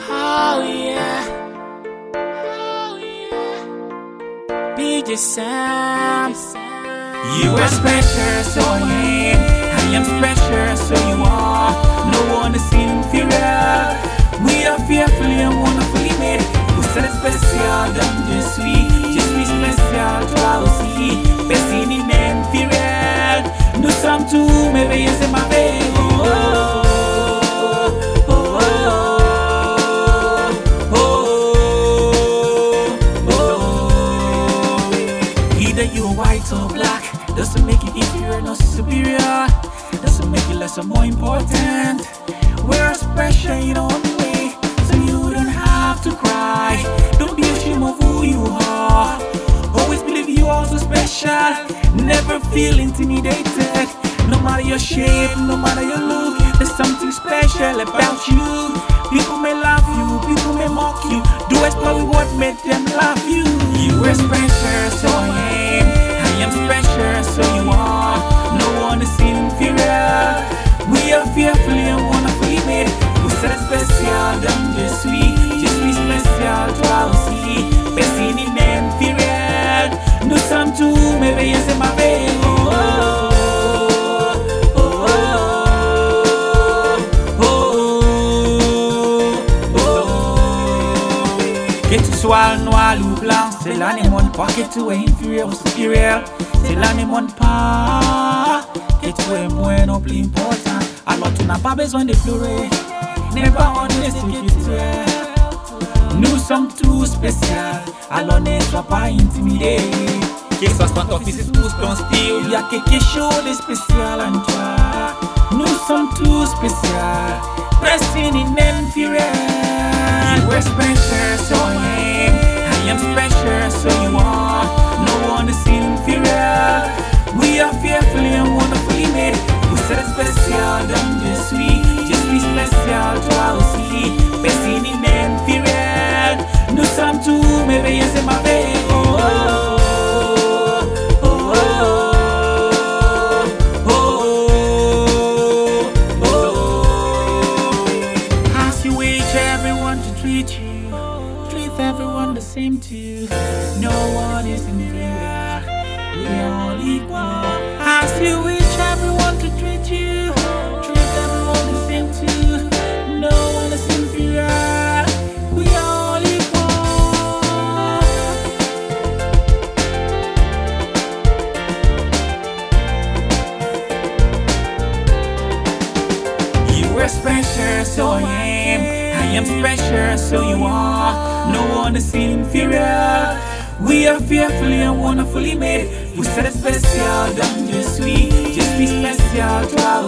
Oh yeah. Oh yeah. BJ Sam. You are special, so I am. I am special, so you are. No one is inferior. We are fearfully and wonderfully made. Vous êtes spécial, donc je suis. Je suis spécial, toi aussi. Personne n'est inférieur. Nous sommes tous merveilleux, c'est ma vie. Oh, oh, Either you're white or black doesn't make you inferior nor superior. Doesn't make you less or more important. We're special in our own way, so you don't have to cry. Don't be ashamed of who you are. Always believe you are so special. Never feel intimidated. No matter your shape, no matter your look, there's something special about you. People may love you, people may mock you. Do as what made them love you. You are special, so Tous merveilleux, c'est ma oh. Que tu sois noir ou blanc, c'est là ne montre pas que tu es inférieur ou supérieur. C'est là ne montre pas que tu es moins ou plus important. Alors tu n'as pas besoin de pleurer, n'aie pas honte ce que tu es. Nous sommes tous spéciaux, alors ne sois pas intimidé. Que soit ton fils ou ton style, il y a quelque chose de spécial en toi. Nous sommes tous spéciaux, personne n'est inférieur. You are special, so I am. I am special, so you are. No one is inferior. We are fearfully and wonderfully made. Vous êtes spécial, same to you. No one is inferior, we are all equal. As you wish everyone to treat you, treat the same to you. No one is inferior, we are all equal. You special, so I am. I am special, so you are. No one is inferior. We are fearfully and wonderfully made. Vous êtes spécial, donc je suis. Je suis spécial, toi